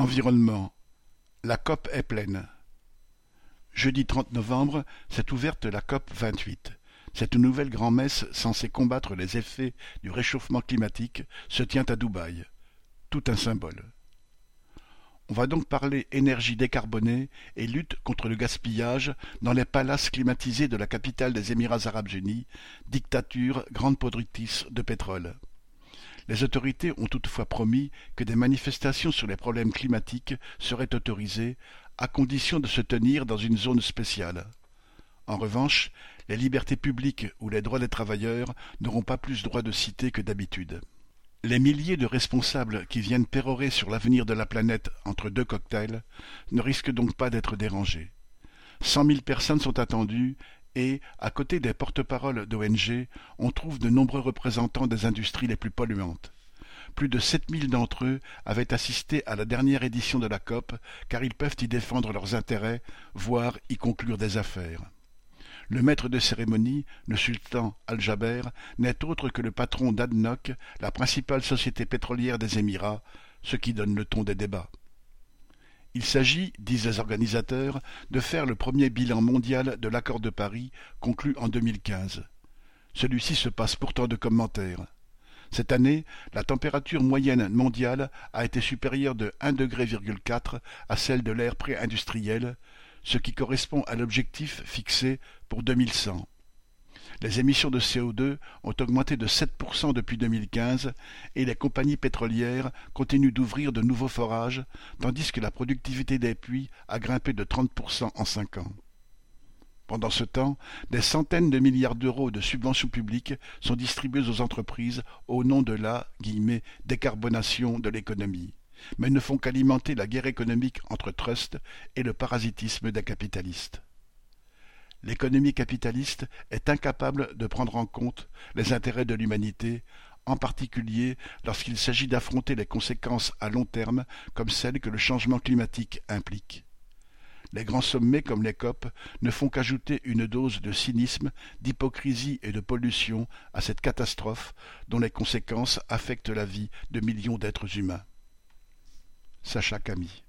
Environnement. La COP est pleine. Jeudi 30 novembre s'est ouverte la COP 28. Cette nouvelle grand-messe censée combattre les effets du réchauffement climatique se tient à Dubaï. Tout un symbole. On va donc parler énergie décarbonée et lutte contre le gaspillage dans les palaces climatisés de la capitale des Émirats arabes unis, dictature grande productrice de pétrole. Les autorités ont toutefois promis que des manifestations sur les problèmes climatiques seraient autorisées, à condition de se tenir dans une zone spéciale. En revanche, les libertés publiques ou les droits des travailleurs n'auront pas plus droit de citer que d'habitude. Les milliers de responsables qui viennent pérorer sur l'avenir de la planète entre deux cocktails ne risquent donc pas d'être dérangés. Cent mille personnes sont attendues et, à côté des porte-paroles d'ONG, on trouve de nombreux représentants des industries les plus polluantes. Plus de sept mille d'entre eux avaient assisté à la dernière édition de la COP, car ils peuvent y défendre leurs intérêts, voire y conclure des affaires. Le maître de cérémonie, le sultan Al-Jaber, n'est autre que le patron d'ADNOC, la principale société pétrolière des Émirats, ce qui donne le ton des débats. Il s'agit, disent les organisateurs, de faire le premier bilan mondial de l'accord de Paris conclu en 2015. Celui-ci se passe pourtant de commentaires. Cette année, la température moyenne mondiale a été supérieure de 1,4 degré à celle de l'ère pré-industrielle, ce qui correspond à l'objectif fixé pour 2100. Les émissions de CO2 ont augmenté de 7% depuis 2015 et les compagnies pétrolières continuent d'ouvrir de nouveaux forages, tandis que la productivité des puits a grimpé de 30% en cinq ans. Pendant ce temps, des centaines de milliards d'euros de subventions publiques sont distribuées aux entreprises au nom de la décarbonation de l'économie, mais ne font qu'alimenter la guerre économique entre trusts et le parasitisme des capitalistes l'économie capitaliste est incapable de prendre en compte les intérêts de l'humanité, en particulier lorsqu'il s'agit d'affronter les conséquences à long terme comme celles que le changement climatique implique. Les grands sommets comme les COP ne font qu'ajouter une dose de cynisme, d'hypocrisie et de pollution à cette catastrophe dont les conséquences affectent la vie de millions d'êtres humains. Sacha Camille